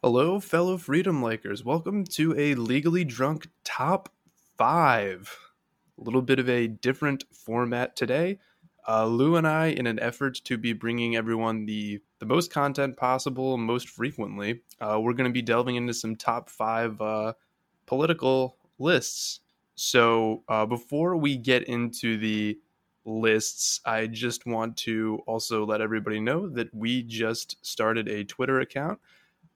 Hello, fellow freedom likers. Welcome to a legally drunk top five. A little bit of a different format today. Uh, Lou and I, in an effort to be bringing everyone the the most content possible, most frequently, uh, we're going to be delving into some top five uh, political lists. So uh, before we get into the lists, I just want to also let everybody know that we just started a Twitter account.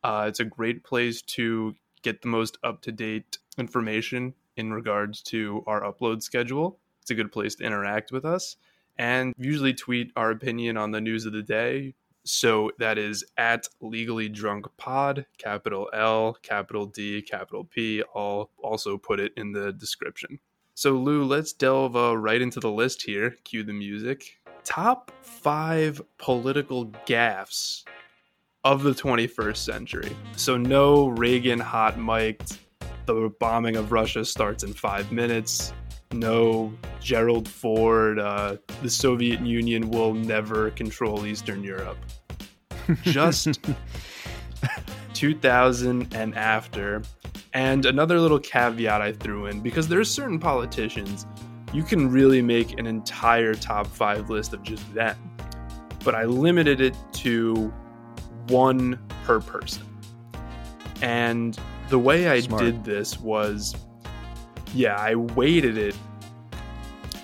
Uh, it's a great place to get the most up to date information in regards to our upload schedule. It's a good place to interact with us and usually tweet our opinion on the news of the day. So that is at legally drunk pod, capital L, capital D, capital P. I'll also put it in the description. So, Lou, let's delve uh, right into the list here. Cue the music. Top five political gaffes of the 21st century. So, no Reagan hot mic'd, the bombing of Russia starts in five minutes. No Gerald Ford, uh, the Soviet Union will never control Eastern Europe. Just 2000 and after. And another little caveat I threw in because there are certain politicians you can really make an entire top five list of just them. But I limited it to one per person. And the way I Smart. did this was yeah, I weighted it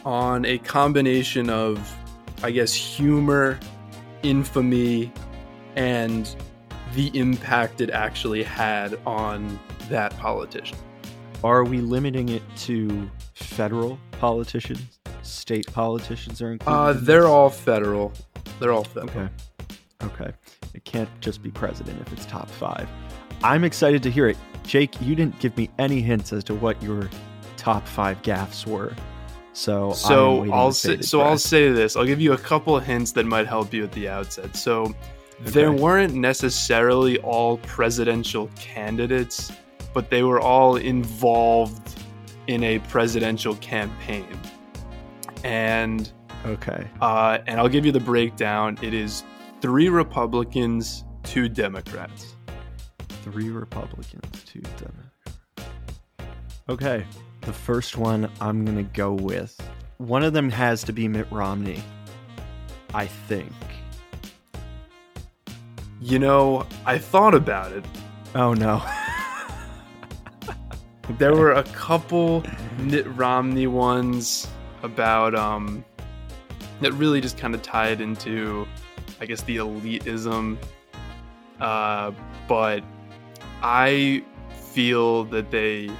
on a combination of, I guess, humor, infamy, and the impact it actually had on that politician. Are we limiting it to federal politicians? State politicians are included? Uh, they're all federal. They're all federal. Okay. Okay. It can't just be president if it's top five. I'm excited to hear it. Jake, you didn't give me any hints as to what your top five gaffes were. So So I'll say, so I'll say this. I'll give you a couple of hints that might help you at the outset. So there weren't necessarily all presidential candidates, but they were all involved in a presidential campaign. And Okay. uh, and I'll give you the breakdown. It is three Republicans, two Democrats. Three Republicans, two Democrats. Okay. The first one I'm going to go with. One of them has to be Mitt Romney. I think. You know, I thought about it. Oh no. There were a couple Mitt Romney ones about um that really just kind of tied into I guess the elitism. Uh but I feel that they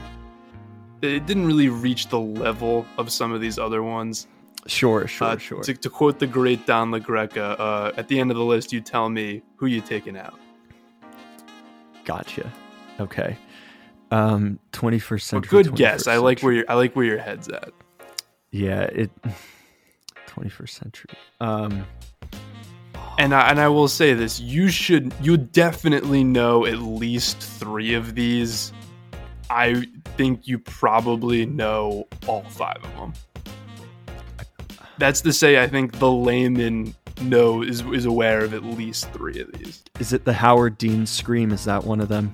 it didn't really reach the level of some of these other ones. Sure, sure, Uh, sure. To, to quote the great Don LaGreca, uh, at the end of the list, you tell me who you taking out. Gotcha. Okay. Um, 21st A century. good guess. 21st I like where century. your I like where your head's at. Yeah, it. 21st century. Um, And I, and I will say this: you should, you definitely know at least three of these. I think you probably know all five of them. That's to say, I think the layman know is is aware of at least three of these. is it the Howard Dean scream? Is that one of them?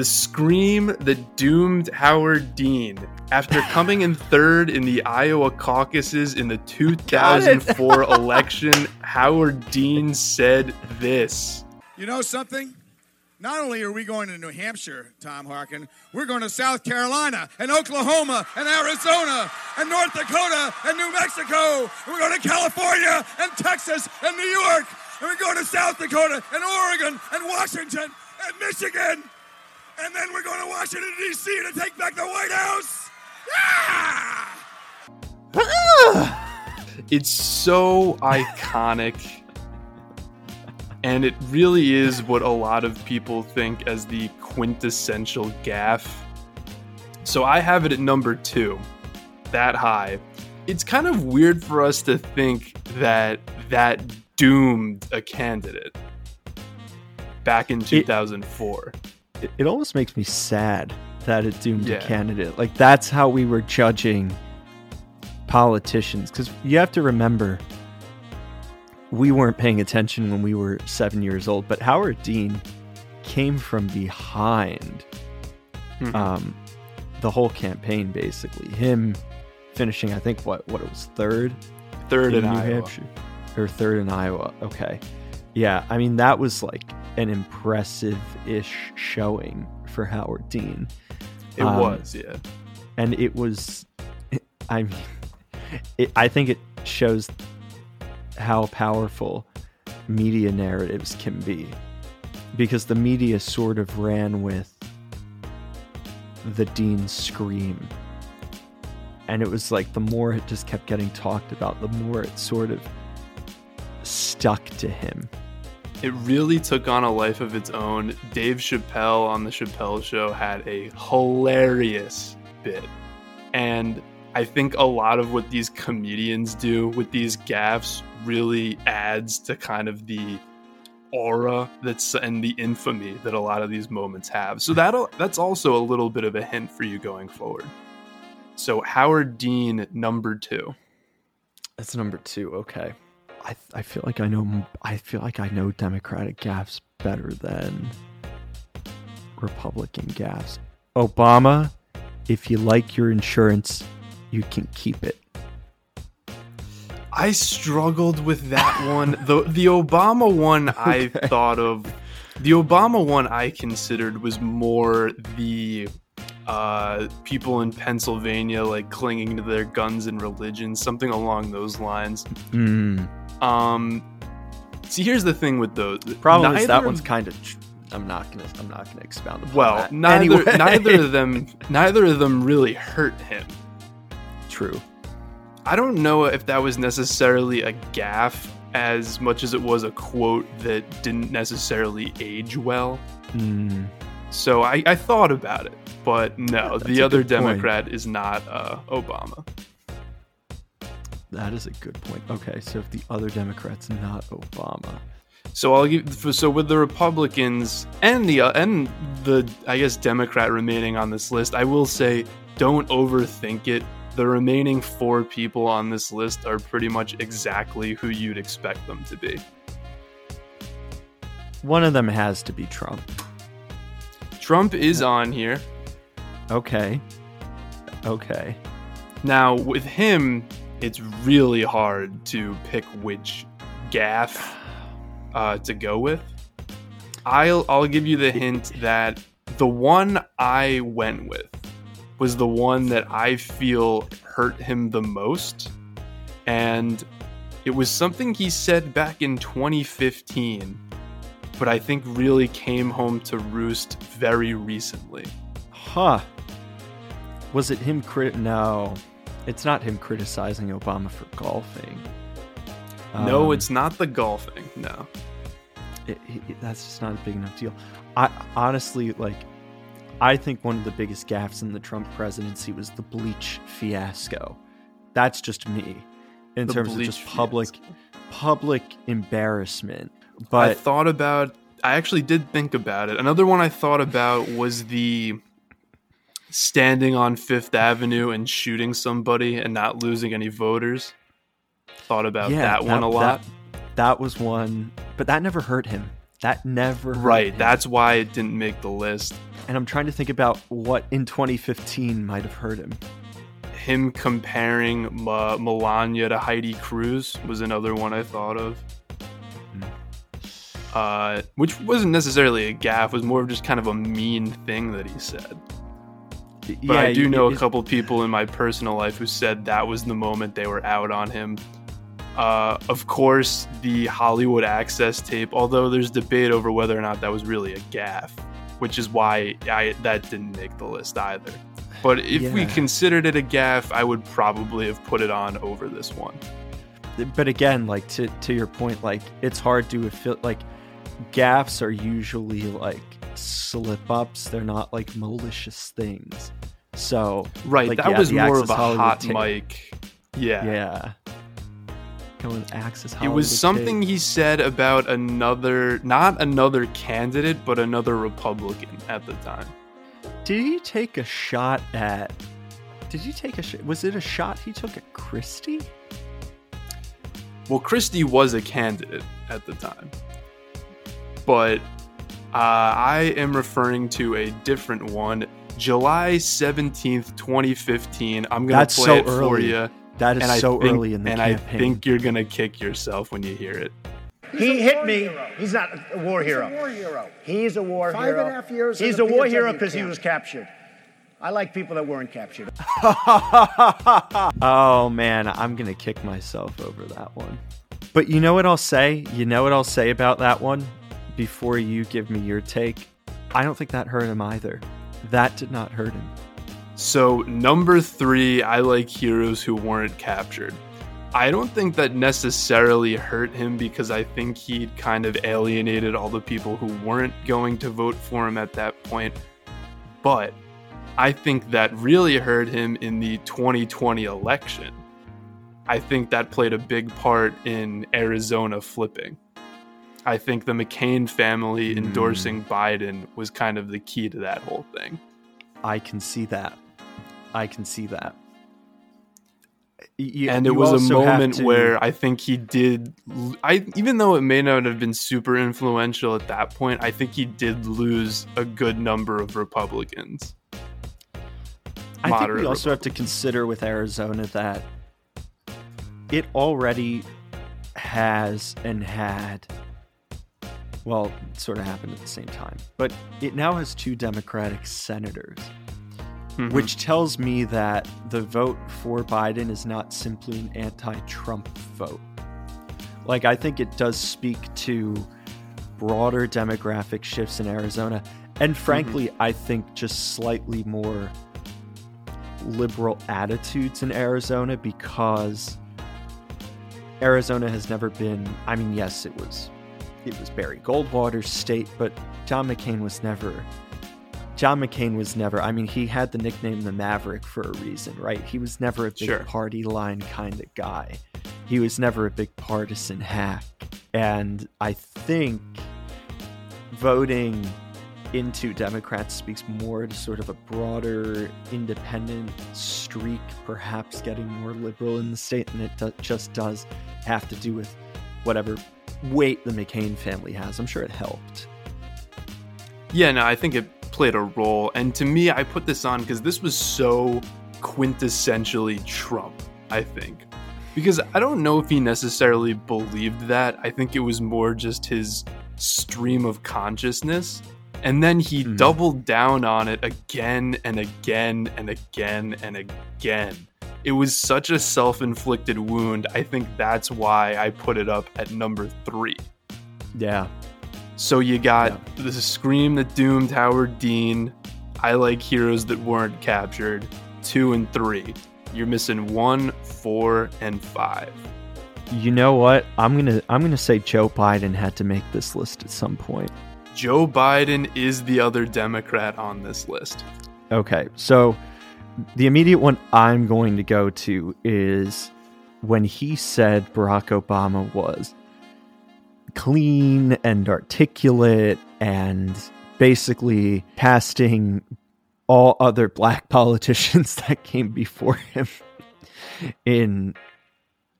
The scream that doomed Howard Dean after coming in third in the Iowa caucuses in the 2004 election. Howard Dean said this. You know something? Not only are we going to New Hampshire, Tom Harkin, we're going to South Carolina and Oklahoma and Arizona and North Dakota and New Mexico. And we're going to California and Texas and New York. And we're going to South Dakota and Oregon and Washington and Michigan. And then we're going to Washington, D.C. to take back the White House. Yeah! It's so iconic. And it really is what a lot of people think as the quintessential gaffe. So I have it at number two, that high. It's kind of weird for us to think that that doomed a candidate back in 2004. It, it almost makes me sad that it doomed Yeah. a candidate. Like that's how we were judging politicians. Because you have to remember, we weren't paying attention when we were seven years old, but Howard Dean came from behind Mhm. um, the whole campaign, basically. Him finishing, I think, what what it was third Third in, New Iowa. Hampshire or third in Iowa. Okay, yeah, I mean that was like an impressive-ish showing for Howard Dean, It Um, was, yeah. and it was, I mean, it, I think it shows how powerful media narratives can be, because the media sort of ran with the Dean scream. And it was like the more it just kept getting talked about, the more it sort of stuck to him. It really took on a life of its own. Dave Chappelle on the Chappelle Show had a hilarious bit. And I think a lot of what these comedians do with these gaffes really adds to kind of the aura that's and the infamy that a lot of these moments have. So that that's also a little bit of a hint for you going forward. So Howard Dean number 2. That's number two. Okay. I, I feel like I know I feel like I know Democratic gaffes better than Republican gaffes. Obama, if you like your insurance, you can keep it. I struggled with that one. the The Obama one I Okay. thought of. The Obama one I considered was more the uh, people in Pennsylvania like clinging to their guns and religion, something along those lines. Mm. Um, see, here's the thing with those. Problem is that one's kind of. Tr- I'm not gonna. I'm not gonna expound upon well, that. neither Anyway. neither of them neither of them really hurt him. True. I don't know if that was necessarily a gaffe as much as it was a quote that didn't necessarily age well. Mm. So I, I thought about it, but no, That's the other good point. Democrat is not uh, Obama. That is a good point. Okay, so if the other Democrat's not Obama, So I'll give so with the Republicans and the uh, and the I guess Democrat remaining on this list, I will say don't overthink it. The remaining four people on this list are pretty much exactly who you'd expect them to be. one of them has to be Trump. Trump is on here. Okay. Okay. Now, with him, it's really hard to pick which gaffe uh, to go with. I'll I'll give you the hint that the one I went with was the one that I feel hurt him the most, and it was something he said back in 2015, but I think really came home to roost very recently. Huh. Was it him crit? No, it's not him criticizing Obama for golfing. no, Um, it's not the golfing. No. it, it- that's just not a big enough deal. I honestly like. I think one of the biggest gaffes in the Trump presidency was the bleach fiasco. That's just me, in The terms of just public, fiasco. public embarrassment. But I thought about. I actually did think about it. Another one I thought about was the standing on Fifth Avenue and shooting somebody and not losing any voters. Thought about that, one a lot. That, that was one, but that never hurt him. That never hurt right. That's why it didn't make the list. and I'm trying to think about what in 2015 might have hurt him. Him comparing Ma- Melania to Heidi Cruz was another one I thought of. Hmm. Uh, which wasn't necessarily a gaffe, was more of just kind of a mean thing that he said. But I do you- know a couple people in my personal life who said that was the moment they were out on him. Uh, of course, the Hollywood Access tape, although there's debate over whether or not that was really a gaffe, which is why I, that didn't make the list either. But if we considered it a gaffe, I would probably have put it on over this one. but again, like to to your point, like it's hard to feel like gaffes are usually like slip ups. They're not like malicious things. So Right, Like, that yeah, was more of a Hollywood hot mic. Yeah. yeah, going access. It was something he said about another, not another candidate, but another Republican at the time. Did he take a shot at? Did you take a? Sh- was it a shot he took at Christie? Well, Christie was a candidate at the time, but Uh, I am referring to a different one. July 17th, 2015. I'm going to play so it for you. That is And so think, early in the and campaign. I think you're going to kick yourself when you hear it. He hit me. He's not a war hero. He's a war hero. He's a war Five hero. and a half years in He's a war PSW hero because he was captured. I like people that weren't captured. oh man, I'm gonna kick myself over that one. But you know what I'll say? You know what I'll say about that one before you give me your take? I don't think that hurt him either. That did not hurt him. So, number three, I like heroes who weren't captured. I don't think that necessarily hurt him because I think he'd kind of alienated all the people who weren't going to vote for him at that point. But I think that really hurt him in the 2020 election. I think that played a big part in Arizona flipping. I think the McCain family hmm. endorsing Biden was kind of the key to that whole thing. I can see that. I can see that. Y- and it was a moment to- where I think he did. I even though it may not have been super influential at that point, I think he did lose a good number of Republicans. I think we also have to consider with Arizona that it already has and had, well, it sort of happened at the same time, but it now has two Democratic senators, Mhm. which tells me that the vote for Biden is not simply an anti Trump vote. Like, I think it does speak to broader demographic shifts in Arizona. And frankly, I think just slightly more liberal attitudes in Arizona because Arizona has never been I mean yes it was it was Barry Goldwater's state but John McCain was never John McCain was never I mean he had the nickname the Maverick for a reason right? He was never a big Sure. party line kind of guy. He was never a big partisan hack. And I think voting into Democrats speaks more to sort of a broader independent streak, perhaps getting more liberal in the state, and it do- just does have to do with whatever weight the McCain family has. I'm sure it helped. Yeah, no, I think it played a role. And to me, I put this on because this was so quintessentially Trump, I think. Because I don't know if he necessarily believed that. I think it was more just his stream of consciousness. And then he Mhm. doubled down on it again and again and again and again. It was such a self inflicted wound. I think that's why I put it up at number three. Yeah. So you got the scream that doomed Howard Dean. I like heroes that weren't captured. Two and three. You're missing one, four, and five. You know what? I'm gonna I'm gonna say Joe Biden had to make this list at some point. Joe Biden is the other Democrat on this list. Okay, so the immediate one I'm going to go to is when he said Barack Obama was clean and articulate and basically casting all other black politicians that came before him in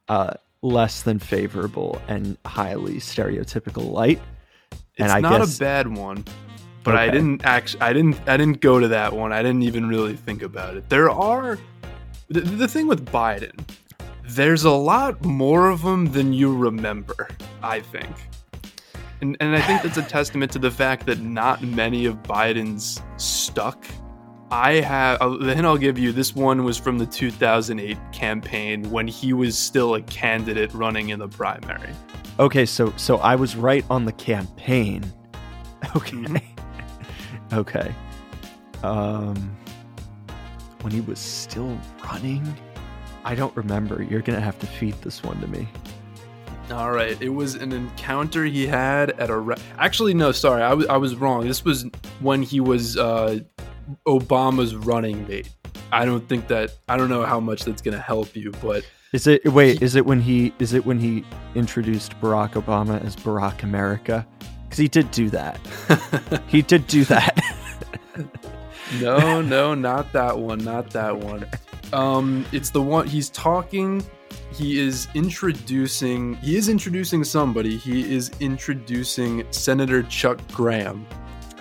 uh, less than favorable and highly stereotypical light. It's And I not guess- a bad one, but I didn't actually. I didn't. I didn't go to that one. I didn't even really think about it. There are the, the thing with Biden. There's a lot more of them than you remember. I think. And, and I think that's a testament to the fact that not many of Biden's stuck. I have the hint I'll give you. This one was from the 2008 campaign when he was still a candidate running in the primary. Okay, so so I was right on the campaign. Okay. Mm-hmm. Okay. Um when he was still running? I don't remember. You're going to have to feed this one to me. All right, it was an encounter he had at a. Re- Actually, no, sorry, I was I was wrong. This was when he was uh, Obama's running mate. I don't think that I don't know how much that's gonna help you, but Is it wait, is it when he is it when he introduced Barack Obama as Barack America? Cuz he did do that. he did do that. no, no, not that one, not that one. Um, it's the one he's talking. He is introducing. He is introducing somebody. He is introducing Senator Chuck Graham,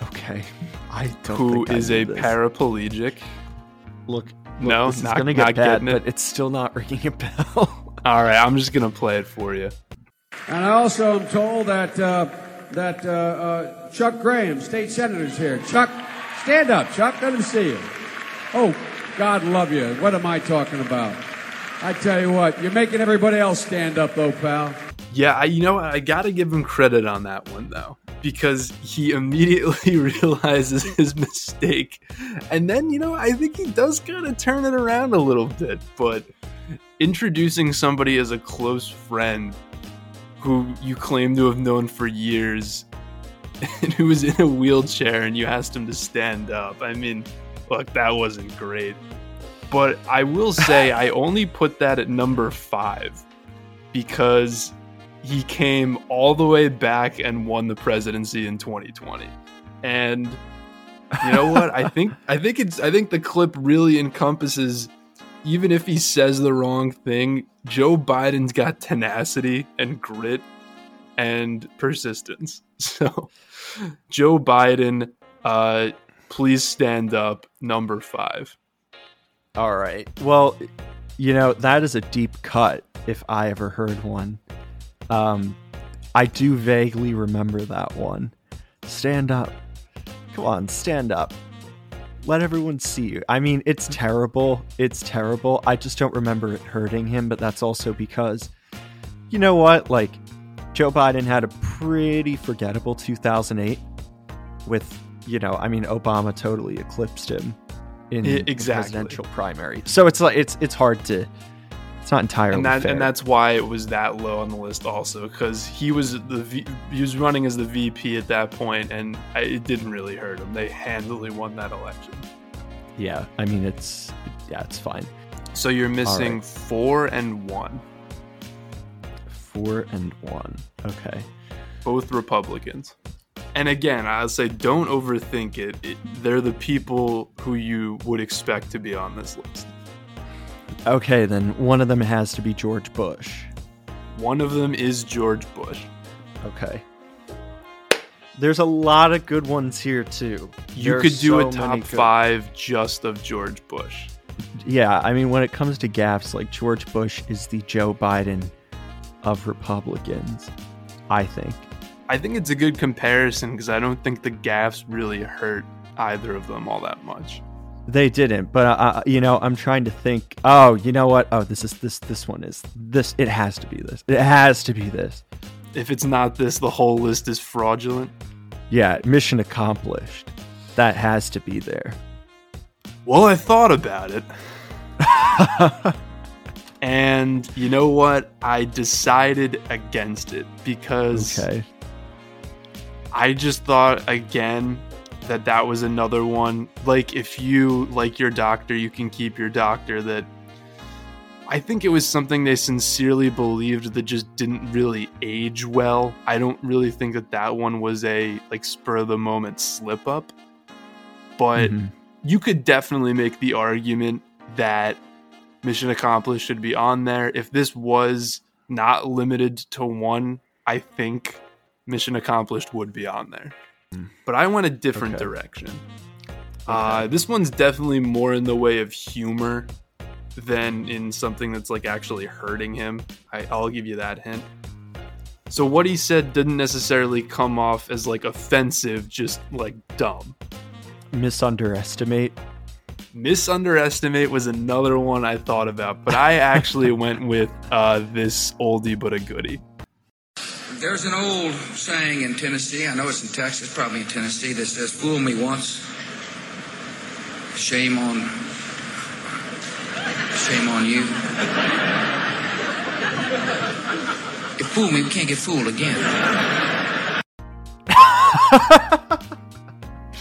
Okay, I don't. who think I is a this. paraplegic. Look, No, this is not, gonna not get bad, getting it. but it's still not ringing a bell. All right, I'm just gonna play it for you. And I also am told that uh, that uh, uh, Chuck Graham, state senator, is here. Chuck, stand up, Chuck. Let him see you. Oh, God love you. What am I talking about? I tell you what, you're making everybody else stand up, though, pal. Yeah, I, you know. I gotta give him credit on that one though, because he immediately realizes his mistake, and then you know, I think he does kind of turn it around a little bit. But introducing somebody as a close friend who you claim to have known for years and who was in a wheelchair and you asked him to stand up. I mean, look, that wasn't great. But I will say I only put that at number 5 because he came all the way back and won the presidency in 2020. And you know what? I think I think it's I think the clip really encompasses even if he says the wrong thing, Joe Biden's got tenacity and grit and persistence. So Joe Biden, uh please stand up number 5. All right. Well, you know that is a deep cut if I ever heard one. Um, I do vaguely remember that one. Stand up. Come on, stand up. Let everyone see you. I mean, it's terrible. It's terrible. I just don't remember it hurting him, but that's also because, you know what? Like, Joe Biden had a pretty forgettable 2008 with, you know, I mean, Obama totally eclipsed him in I- the presidential primary. So it's like it's it's hard to it's not entirely and that fair. and that's why it was that low on the list also because he was the v, he was running as the VP at that point and I, it didn't really hurt him. They handily won that election. yeah. I mean, it's yeah, it's fine. So you're missing right. four and one, Four and one. Okay. both Republicans. And again, I'll say don't overthink it. it. They're the people who you would expect to be on this list. Okay, then one of them has to be George Bush. One of them is George Bush. Okay. There's a lot of good ones here too. You There could do so a top good- five just of George Bush. Yeah, I mean, when it comes to gaffes, like George Bush is the Joe Biden of Republicans. I think. I think it's a good comparison because I don't think the gaffes really hurt either of them all that much. They didn't, but uh, you know, I'm trying to think. Oh, you know what? Oh, this is this. This one is this. It has to be this. It has to be this. If it's not this, the whole list is fraudulent. Yeah, mission accomplished. That has to be there. Well, I thought about it. and you know what? I decided against it because Okay. I just thought again that that was another one. Like, if you like your doctor, you can keep your doctor. That I think it was something they sincerely believed that just didn't really age well. I don't really think that that one was a like spur of the moment slip up, but Mhm. you could definitely make the argument that Mission Accomplished should be on there. If this was not limited to one, I think Mission Accomplished would be on there. But I went a different Okay. direction. Uh, this one's definitely more in the way of humor than in something that's like actually hurting him. I, I'll give you that hint. So what he said didn't necessarily come off as like offensive, just like dumb. Misunderestimate. Misunderestimate was another one I thought about, but I actually went with uh, this oldie but a goodie. There's an old saying in Tennessee, I know it's in Texas, probably in Tennessee, that says, Fool me once, shame on. Shame on you. If fool me, we can't get fooled again.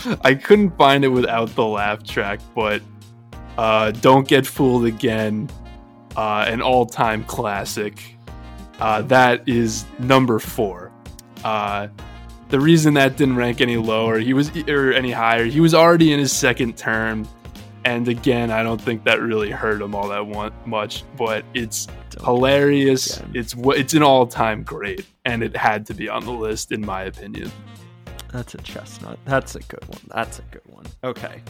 I couldn't find it without the laugh track, but uh, Don't Get Fooled Again, uh, an all time classic. Uh, that is number four. Uh, the reason that didn't rank any lower, he was or any higher, he was already in his second term, and again, I don't think that really hurt him all that one, much. But it's Don't hilarious. It's it's an all time great, and it had to be on the list in my opinion. That's a chestnut. That's a good one. That's a good one. Okay.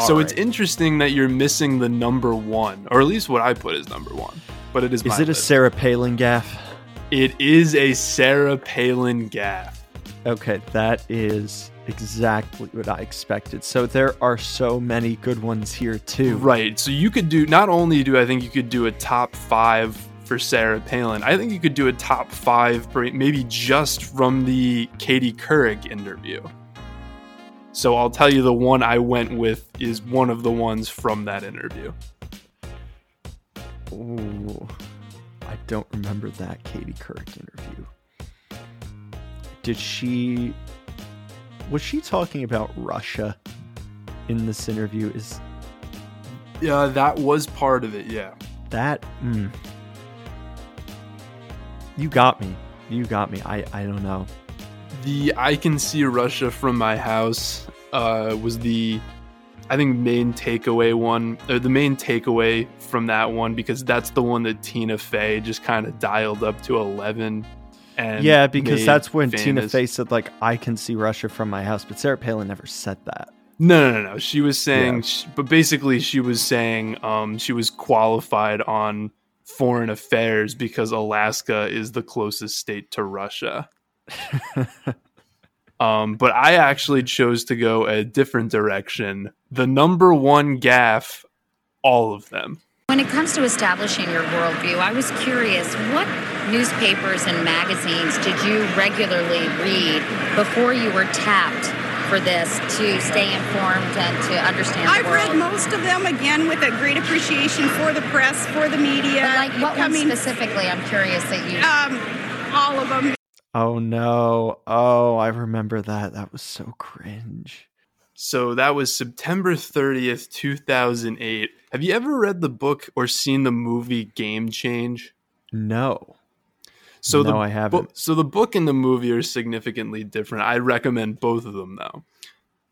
So All it's interesting that you're missing the number one, or at least what I put as number one. But it is. Is it a. Sarah Palin gaffe? It is a Sarah Palin gaffe. Okay, that is exactly what I expected. So there are so many good ones here too. Right. So you could do. Not only do I think you could do a top five for Sarah Palin, I think you could do a top five, for maybe just from the Katie Couric interview. So I'll tell you the one I went with is one of the ones from that interview. Ooh, I don't remember that Katie Couric interview. Did she? Was she talking about Russia in this interview? Is Yeah, that was part of it. Yeah. that? Mm, you got me. You got me. I I don't know. The I can see Russia from my house uh, was the I think main takeaway one or the main takeaway from that one because that's the one that Tina Fey just kind of dialed up to eleven. And yeah, because that's when Tina famous. Fey said like I can see Russia from my house, but Sarah Palin never said that. No, no, no, no. She was saying, Yeah. sh but basically, she was saying um, she was qualified on foreign affairs because Alaska is the closest state to Russia. Um, but I actually chose to go a different direction. The number one gaffe, all of them. When it comes to establishing your worldview, I was curious what newspapers and magazines did you regularly read before you were tapped for this to stay informed and to understand the I've world? read most of them again with a great appreciation for the press, for the media. But like what one coming, specifically? I'm curious that you. um, all of them. Oh no! Oh, I remember that. That was so cringe. So that was September 30th, 2008. Have you ever read the book or seen the movie Game Change? No. So No, the I haven't. so the book and the movie are significantly different. I recommend both of them though.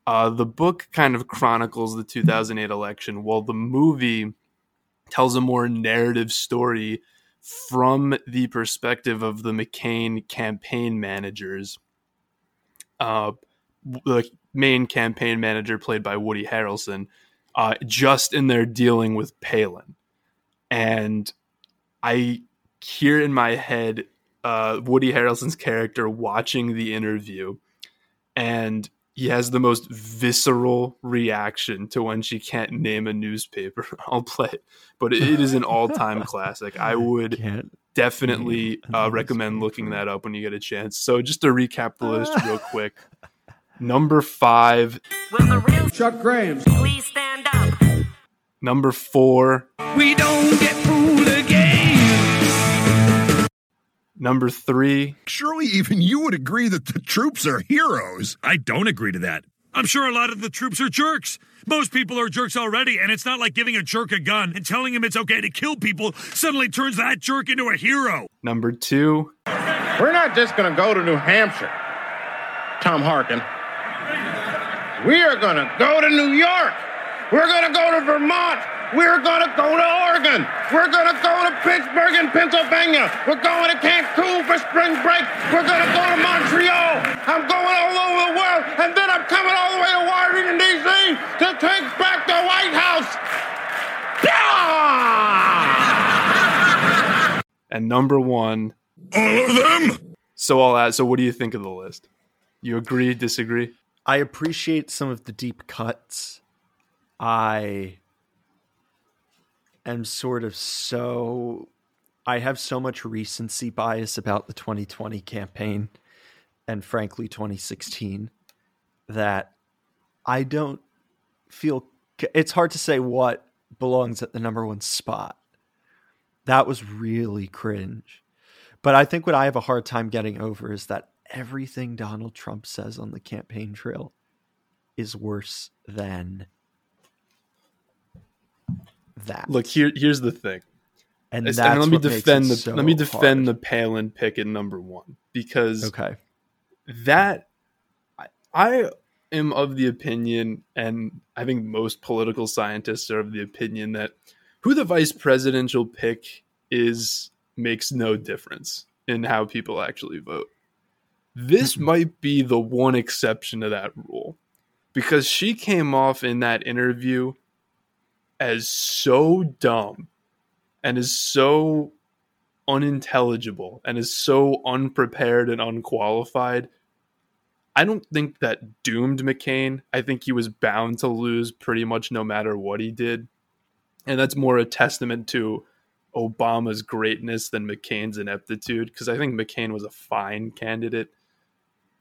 Uh, the book kind of chronicles the 2008 election, while the movie tells a more narrative story from the perspective of the McCain campaign managers. Uh, the main campaign manager, played by Woody Harrelson, uh, just in there dealing with Palin, and I hear in my head uh, Woody Harrelson's character watching the interview, and he has the most visceral reaction to when she can't name a newspaper. I'll play it, but it is an all-time classic. I would Can't. definitely uh, recommend looking that up when you get a chance. So just to recap the list real quick. Number five, Chuck Graham. Please stand up. number four, We don't get number three, Surely even you would agree that the troops are heroes. I don't agree to that. I'm sure a lot of the troops are jerks. Most people are jerks already, and it's not like giving a jerk a gun and telling him it's okay to kill people suddenly turns that jerk into a hero. number two, We're not just going to go to New Hampshire, Tom Harkin. We are going to go to New York. We're going to go to Vermont. We're going to go to Oregon. We're going to go to Pittsburgh and Pennsylvania. We're going to Cancun for spring break. We're going to go to Montreal. I'm going all over the world. And then I'm coming all the way to Washington, D.C. to take back the White House. Yeah! and number one. All of them? So all that. So what do you think of the list? You agree? Disagree? I appreciate some of the deep cuts. I am sort of so I have so much recency bias about the 2020 campaign and frankly 2016 that I don't feel it's hard to say what belongs at the number 1 spot. That was really cringe. But I think what I have a hard time getting over is that everything Donald Trump says on the campaign trail is worse than that. Look here. Here's the thing. and that's and let me defend the so let me defend hard. the Palin pick at number one because Okay. that I, I am of the opinion, and I think most political scientists are of the opinion that who the vice presidential pick is makes no difference in how people actually vote. This mm-hmm. might be the one exception to that rule because she came off in that interview as so dumb and is so unintelligible and is so unprepared and unqualified. I don't think that doomed McCain. I think he was bound to lose pretty much no matter what he did. And that's more a testament to Obama's greatness than McCain's ineptitude because I think McCain was a fine candidate,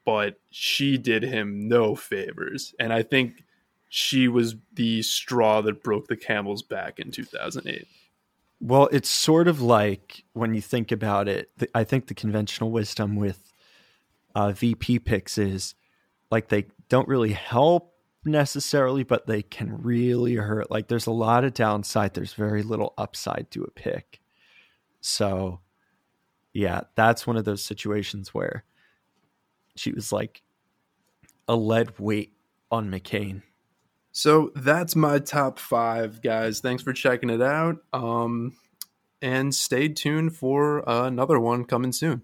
but she did him no favors. And I think she was the straw that broke the camel's back in 2008. Well, it's sort of like when you think about it, I think the conventional wisdom with uh, VP picks is like they don't really help necessarily, but they can really hurt. Like there's a lot of downside, there's very little upside to a pick. So, yeah, that's one of those situations where she was like a lead weight on McCain. So that's my top five, guys. Thanks for checking it out. Um, and stay tuned for uh, another one coming soon.